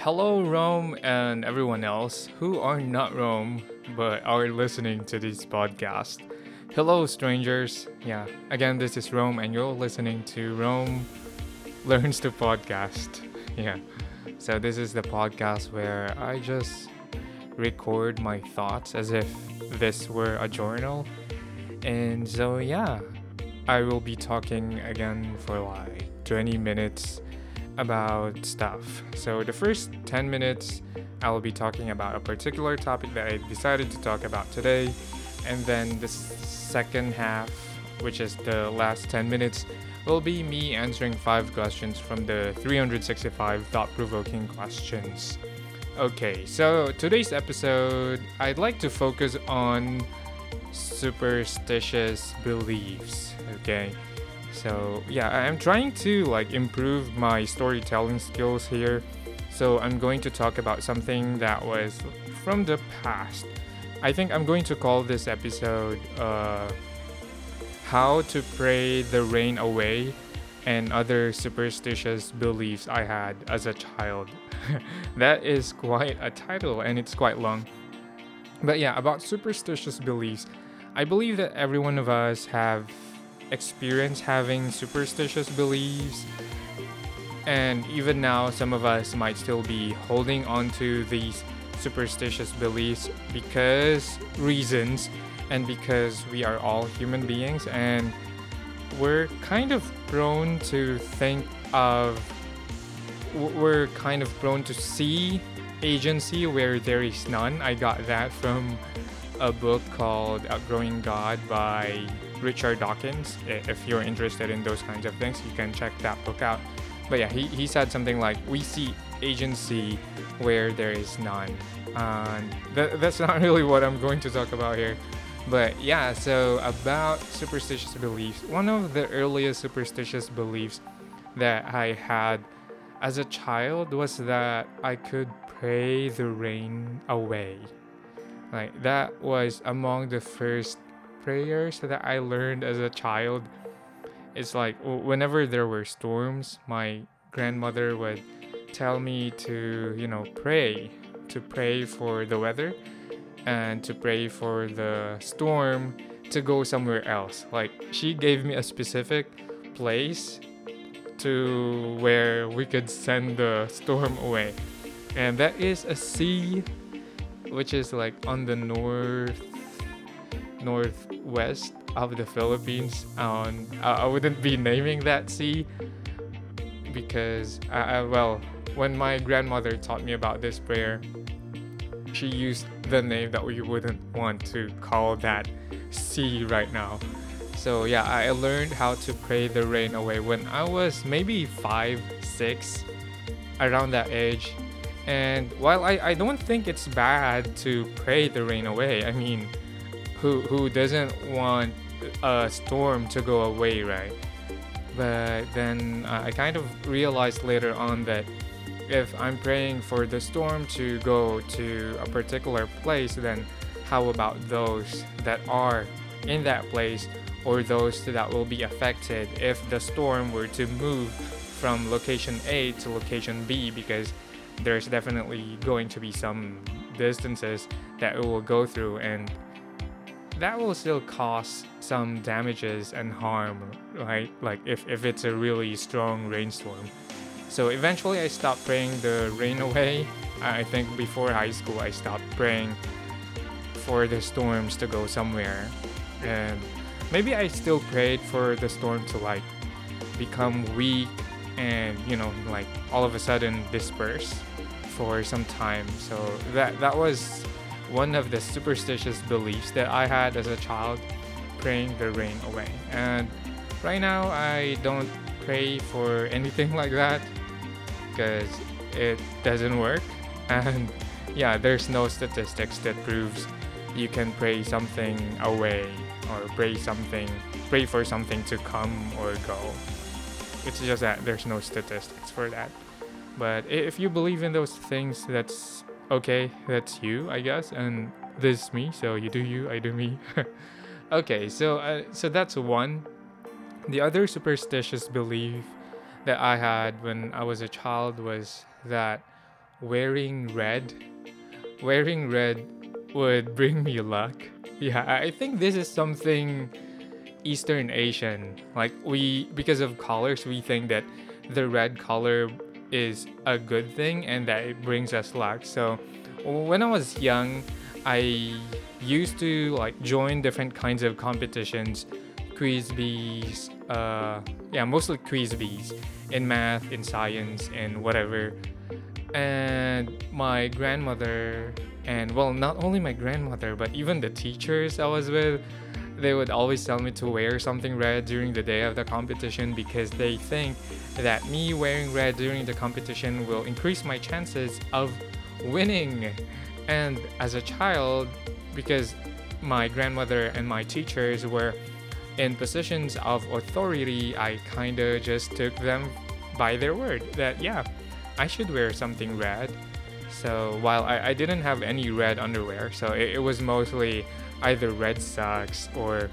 hello, Rome, and everyone else who are not Rome but are listening to this podcast. Hello, strangers. Yeah, again, this is Rome, and you're listening to Rome Learns to Podcast. Yeah, so this is the podcast where I just record my thoughts as if this were a journal. And so, yeah, I will be talking again for like 20 minutes about stuff. So, the first 10 minutes, I will be talking about a particular topic that I decided to talk about today. And then the second half, which is the last 10 minutes, will be me answering 5 questions from the 365 thought provoking questions. Okay, so today's episode, I'd like to focus on superstitious beliefs. Okay, so yeah, I'm trying to like improve my storytelling skills here. So I'm going to talk about something that was from the past. I think I'm going to call this episode uh, "How to Pray the Rain Away" and other superstitious beliefs I had as a child. that is quite a title and it's quite long. But yeah, about superstitious beliefs, I believe that every one of us have experienced having superstitious beliefs. And even now, some of us might still be holding on to these superstitious beliefs because reasons and because we are all human beings and we're kind of prone to think of we're kind of prone to see agency where there is none. I got that from a book called Outgrowing God by Richard Dawkins. If you're interested in those kinds of things, you can check that book out. But yeah, he, he said something like, We see agency where there is none. That, that's not really what I'm going to talk about here. But yeah, so about superstitious beliefs, one of the earliest superstitious beliefs that I had as a child was that I could pray the rain away. Like that was among the first prayers that I learned as a child. It's like whenever there were storms, my grandmother would tell me to, you know, pray, to pray for the weather and to pray for the storm to go somewhere else. Like she gave me a specific place to where we could send the storm away. And that is a sea which is like on the north northwest of the Philippines. Um, I, wouldn't be naming that sea because I, well, when my grandmother taught me about this prayer, she used the name that we wouldn't want to call that sea right now. So yeah, I learned how to pray the rain away when I was maybe five, six, around that age. And while I, I don't think it's bad to pray the rain away, I mean, who who doesn't want a storm to go away, right? But then uh, I kind of realized later on that if I'm praying for the storm to go to a particular place, then how about those that are in that place or those that will be affected if the storm were to move from location A to location B because there's definitely going to be some distances that it will go through and that will still cause some damages and harm right? Like if, if it's a really strong rainstorm. So eventually i stopped praying the rain away. I think before high school i stopped praying for the storms to go somewhere. And maybe I still prayed for the storm to like become weak and you know like all of a sudden disperse for some time. So that that was one of the superstitious beliefs that I had as a child, praying the rain away. And right now I don't pray for anything like that because it doesn't work. And yeah, there's no statistics that proves you can pray something away or pray something, pray for something to come or go. It's just that there's no statistics for that. But if you believe in those things, that's okay. That's you, I guess, and this is me. So you do you, I do me. okay, so uh, so that's one. The other superstitious belief that I had when I was a child was that wearing red, wearing red would bring me luck. Yeah, I think this is something Eastern Asian. Like we because of colors, we think that the red color is a good thing and that it brings us luck. So when I was young, I used to like join different kinds of competitions, quiz bees, uh, yeah, mostly quiz bees in math, in science, and whatever. And my grandmother, and well, not only my grandmother, but even the teachers I was with, they would always tell me to wear something red during the day of the competition because they think that me wearing red during the competition will increase my chances of winning. And as a child, because my grandmother and my teachers were in positions of authority, I kinda just took them by their word that, yeah, I should wear something red. So while I, I didn't have any red underwear, so it, it was mostly either red socks or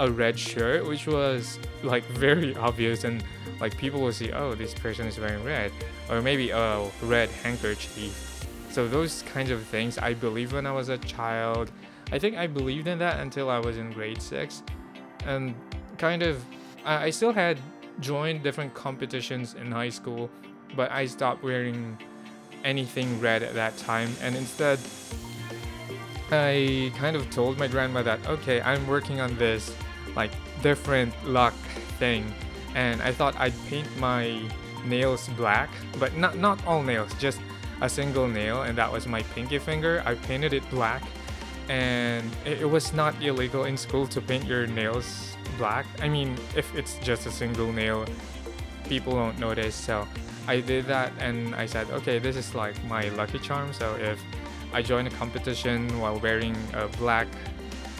a red shirt, which was like very obvious and like people will see, oh, this person is wearing red, or maybe a red handkerchief. So those kinds of things I believed when I was a child. I think I believed in that until I was in grade six, and kind of I, I still had joined different competitions in high school, but I stopped wearing anything red at that time, and instead I kind of told my grandma that okay, I'm working on this like different luck thing, and I thought I'd paint my nails black, but not not all nails, just a single nail, and that was my pinky finger. I painted it black, and it, it was not illegal in school to paint your nails black. I mean, if it's just a single nail, people won't notice. So I did that, and I said, okay, this is like my lucky charm. So if I joined a competition while wearing a black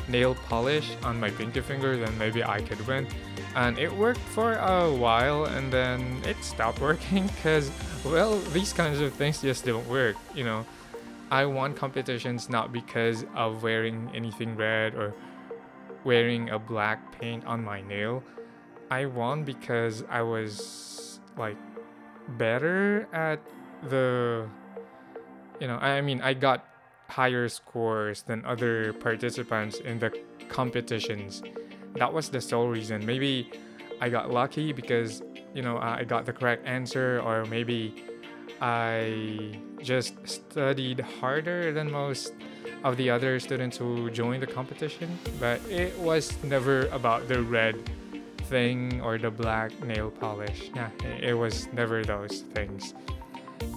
nail polish on my pinky finger, then maybe I could win. And it worked for a while and then it stopped working because, well, these kinds of things just don't work, you know. I won competitions not because of wearing anything red or wearing a black paint on my nail. I won because I was like better at the you know, I mean, I got higher scores than other participants in the competitions. That was the sole reason. Maybe I got lucky because, you know, I got the correct answer, or maybe I just studied harder than most of the other students who joined the competition. But it was never about the red thing or the black nail polish. Yeah, it was never those things.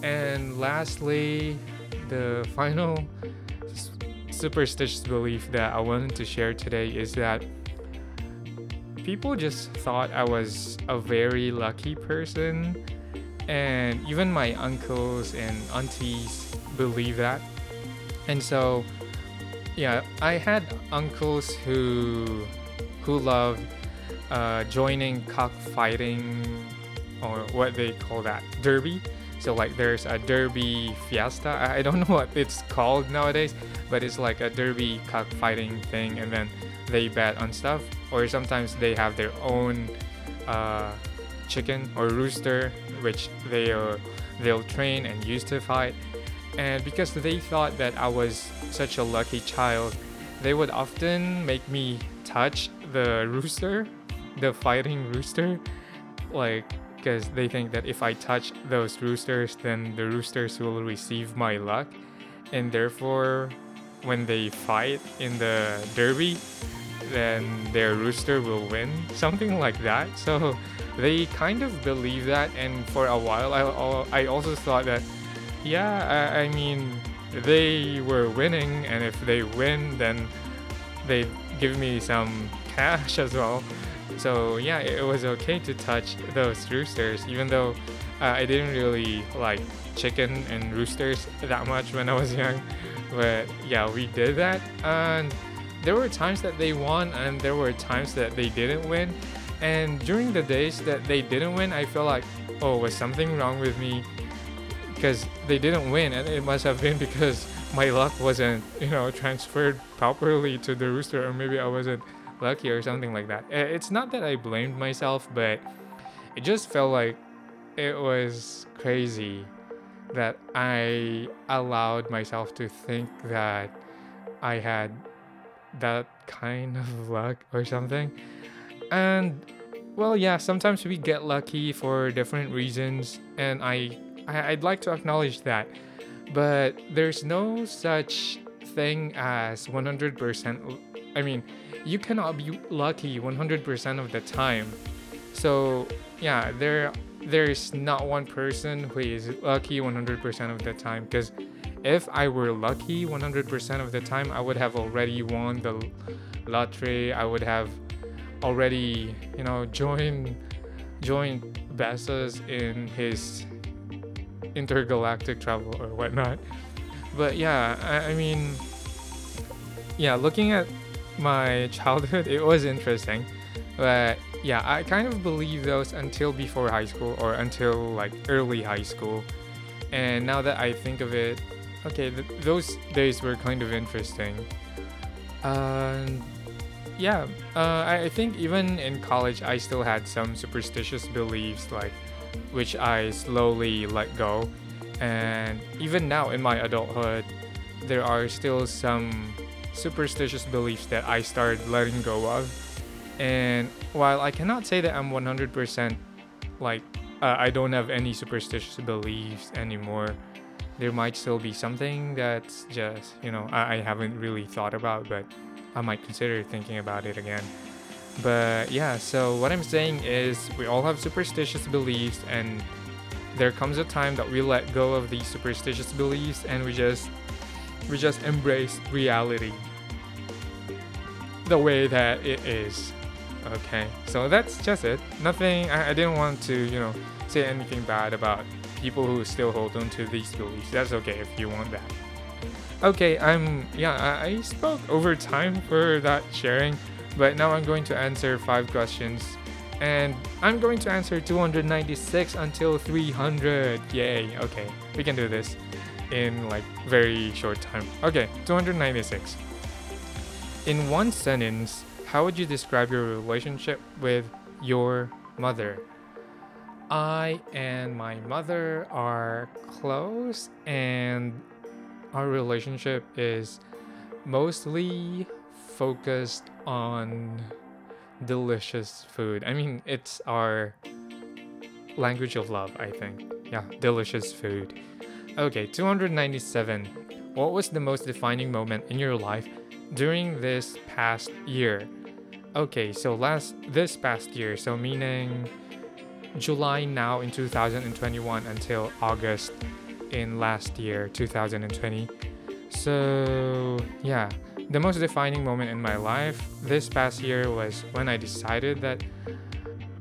And lastly, the final superstitious belief that I wanted to share today is that people just thought I was a very lucky person, and even my uncles and aunties believe that. And so, yeah, I had uncles who who loved uh, joining cockfighting or what they call that derby so like there's a derby fiesta. I don't know what it's called nowadays, but it's like a derby cockfighting thing, and then they bet on stuff. Or sometimes they have their own uh, chicken or rooster, which they they'll train and use to fight. And because they thought that I was such a lucky child, they would often make me touch the rooster, the fighting rooster, like because they think that if I touch those roosters, then the roosters will receive my luck, and therefore, when they fight in the derby, then their rooster will win, something like that. So they kind of believe that, and for a while, I, I also thought that, yeah, I, I mean, they were winning, and if they win, then they give me some cash as well. So yeah, it was okay to touch those roosters, even though uh, I didn't really like chicken and roosters that much when I was young. But yeah, we did that, and there were times that they won, and there were times that they didn't win. And during the days that they didn't win, I felt like, oh, was something wrong with me? Because they didn't win, and it must have been because my luck wasn't, you know, transferred properly to the rooster, or maybe I wasn't lucky or something like that. Eh, it's not that I blamed myself, but it just felt like it was crazy that I allowed myself to think that I had that kind of luck or something. And well, yeah, sometimes we get lucky for different reasons, and I, I I'd like to acknowledge that. But there's no such thing as 100%. I mean, you cannot be lucky 100% of the time. So, yeah, there there's not one person who is lucky 100% of the time because if I were lucky 100% of the time, I would have already won the lottery. I would have already, you know, joined joined Bezos in his intergalactic travel or whatnot. But yeah, I, I mean, yeah, looking at my childhood, it was interesting. But yeah, I kind of believe those until before high school or until like early high school. And now that I think of it, okay, th- those days were kind of interesting. Uh, yeah, uh, I, I think even in college, I still had some superstitious beliefs, like which I slowly let go. And even now in my adulthood, there are still some superstitious beliefs that I started letting go of. And while I cannot say that I'm 100% like, uh, I don't have any superstitious beliefs anymore, there might still be something that's just, you know, I, I haven't really thought about, but I might consider thinking about it again. But yeah, so what I'm saying is we all have superstitious beliefs and there comes a time that we let go of these superstitious beliefs and we just we just embrace reality the way that it is. Okay, so that's just it. Nothing, I, I didn't want to, you know, say anything bad about people who still hold on to these beliefs. That's okay if you want that. Okay, I'm, yeah, I, I spoke over time for that sharing, but now I'm going to answer five questions. And I'm going to answer 296 until 300. Yay, okay, we can do this in like very short time. Okay, 296. In one sentence, how would you describe your relationship with your mother? I and my mother are close, and our relationship is mostly focused on delicious food. I mean, it's our language of love, I think. Yeah, delicious food. Okay, 297. What was the most defining moment in your life during this past year? Okay, so last this past year, so meaning July now in 2021 until August in last year 2020. So, yeah, the most defining moment in my life this past year was when I decided that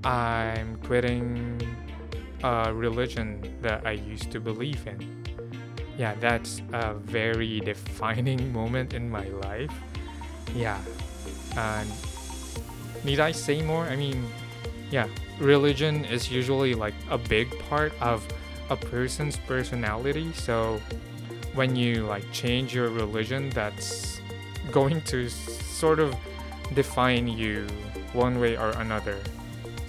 I'm quitting a religion that I used to believe in yeah, that's a very defining moment in my life. Yeah. And need I say more? I mean, yeah, religion is usually like a big part of a person's personality. So when you like change your religion, that's going to sort of define you one way or another.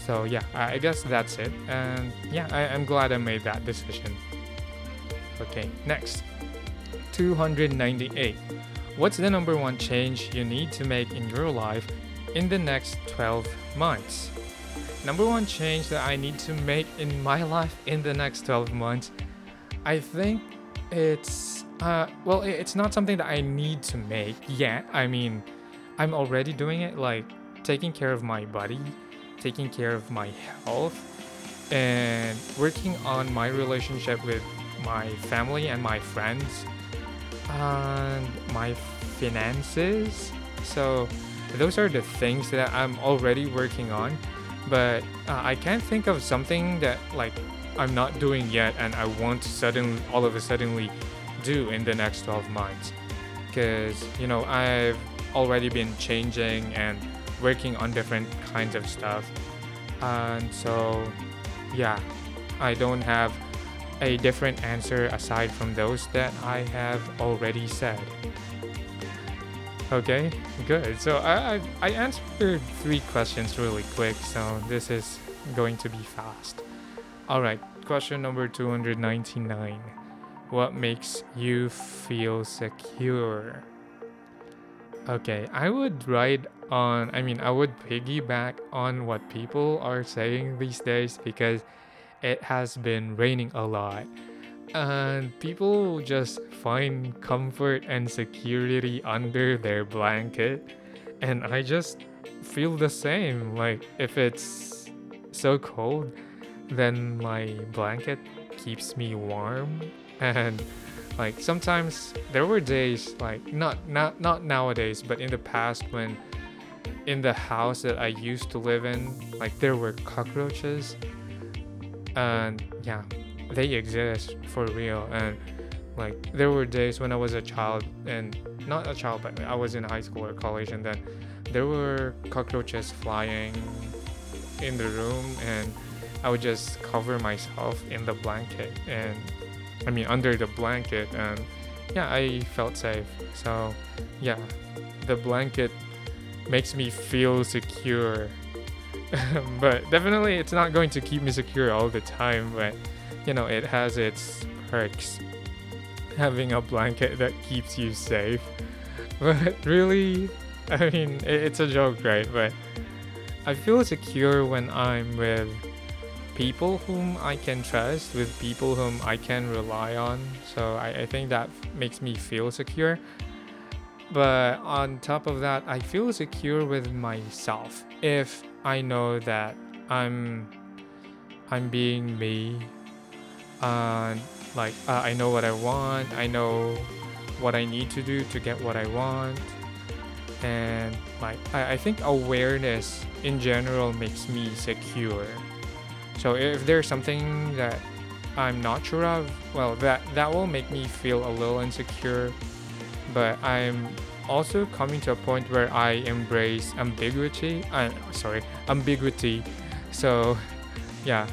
So yeah, I guess that's it. And yeah, I, I'm glad I made that decision. Okay, next. 298. What's the number one change you need to make in your life in the next 12 months? Number one change that I need to make in my life in the next 12 months, I think it's, uh, well, it's not something that I need to make yet. I mean, I'm already doing it, like taking care of my body, taking care of my health, and working on my relationship with my family and my friends and my finances. So those are the things that I'm already working on, but uh, I can't think of something that like I'm not doing yet and I want to suddenly all of a suddenly do in the next 12 months. Because you know I've already been changing and working on different kinds of stuff, and so yeah, I don't have a different answer aside from those that I have already said. Okay, good. So I, I, I answered three questions really quick, so this is going to be fast. Alright, question number 299. what makes you feel secure? Okay, I would ride on, I mean, I would piggyback on what people are saying these days because it has been raining a lot. And people just find comfort and security under their blanket. And I just feel the same. Like, if it's so cold, then my blanket keeps me warm. And like sometimes there were days like not not not nowadays, but in the past when in the house that I used to live in, like there were cockroaches. And yeah, they exist for real. And like there were days when I was a child and not a child, but I was in high school or college, and then there were cockroaches flying in the room, and I would just cover myself in the blanket and I mean under the blanket and yeah, I felt safe. So yeah, the blanket makes me feel secure. but definitely it's not going to keep me secure all the time, but you know, it has its perks. Having a blanket that keeps you safe. But really, I mean, it's a joke, right? But I feel secure when I'm with people whom I can trust, with people whom I can rely on. So I, I think that makes me feel secure. But on top of that, I feel secure with myself if I know that I'm I'm being me. Uh, like uh, I know what I want. I know what I need to do to get what I want. And like I, I think awareness in general makes me secure. So if there's something that I'm not sure of, well, that that will make me feel a little insecure. But I'm also coming to a point where I embrace ambiguity. Uh, sorry, ambiguity. So, yeah,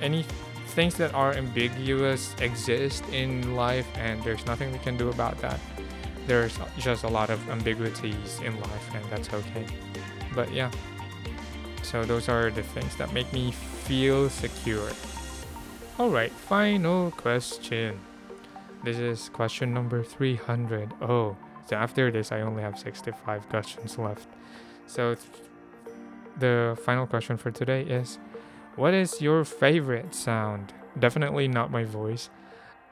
any things that are ambiguous exist in life, and there's nothing we can do about that. There's just a lot of ambiguities in life, and that's okay. But yeah, so those are the things that make me feel secure. Alright, final question. This is question number 300. Oh, so after this, I only have 65 questions left. So th- the final question for today is What is your favorite sound? Definitely not my voice.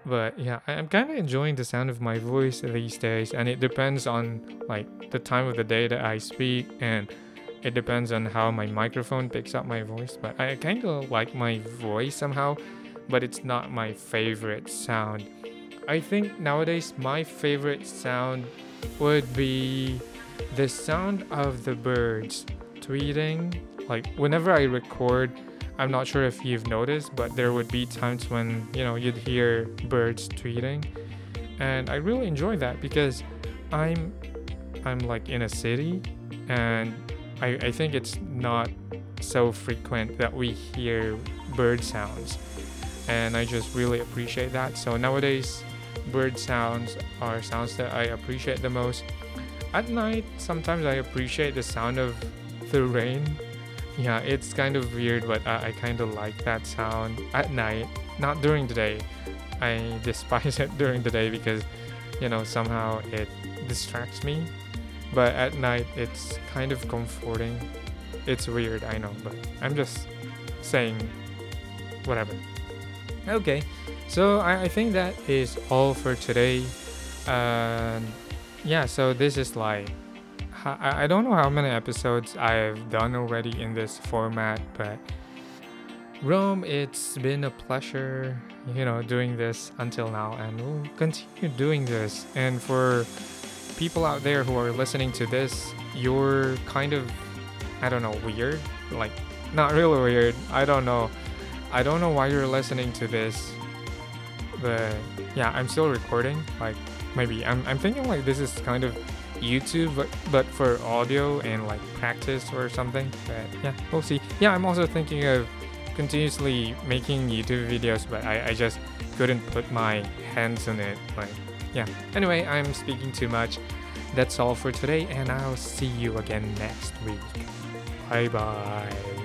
But yeah, I'm kind of enjoying the sound of my voice these days, and it depends on like the time of the day that I speak and it depends on how my microphone picks up my voice, but I kind of like my voice somehow, but it's not my favorite sound. I think nowadays my favorite sound would be the sound of the birds tweeting. Like whenever I record, I'm not sure if you've noticed, but there would be times when, you know, you'd hear birds tweeting. And I really enjoy that because I'm I'm like in a city and I, I think it's not so frequent that we hear bird sounds. And I just really appreciate that. So nowadays, bird sounds are sounds that I appreciate the most. At night, sometimes I appreciate the sound of the rain. Yeah, it's kind of weird, but I, I kind of like that sound at night, not during the day. I despise it during the day because, you know, somehow it distracts me but at night it's kind of comforting. It's weird, I know, but I'm just saying whatever. Okay, so I, I think that is all for today. Uh, yeah, so this is like I, I don't know how many episodes I've done already in this format, but Rome, it's been a pleasure, you know, doing this until now, and we'll continue doing this. And for people out there who are listening to this, you're kind of, I don't know, weird. Like, not really weird. I don't know. I don't know why you're listening to this. But yeah, I'm still recording. Like, maybe I'm, I'm thinking like this is kind of YouTube, but, but for audio and like practice or something. But yeah, we'll see. Yeah, I'm also thinking of continuously making YouTube videos, but I, I just couldn't put my hands on it. Like, yeah. Anyway, I'm speaking too much. That's all for today, and I'll see you again next week. Bye bye.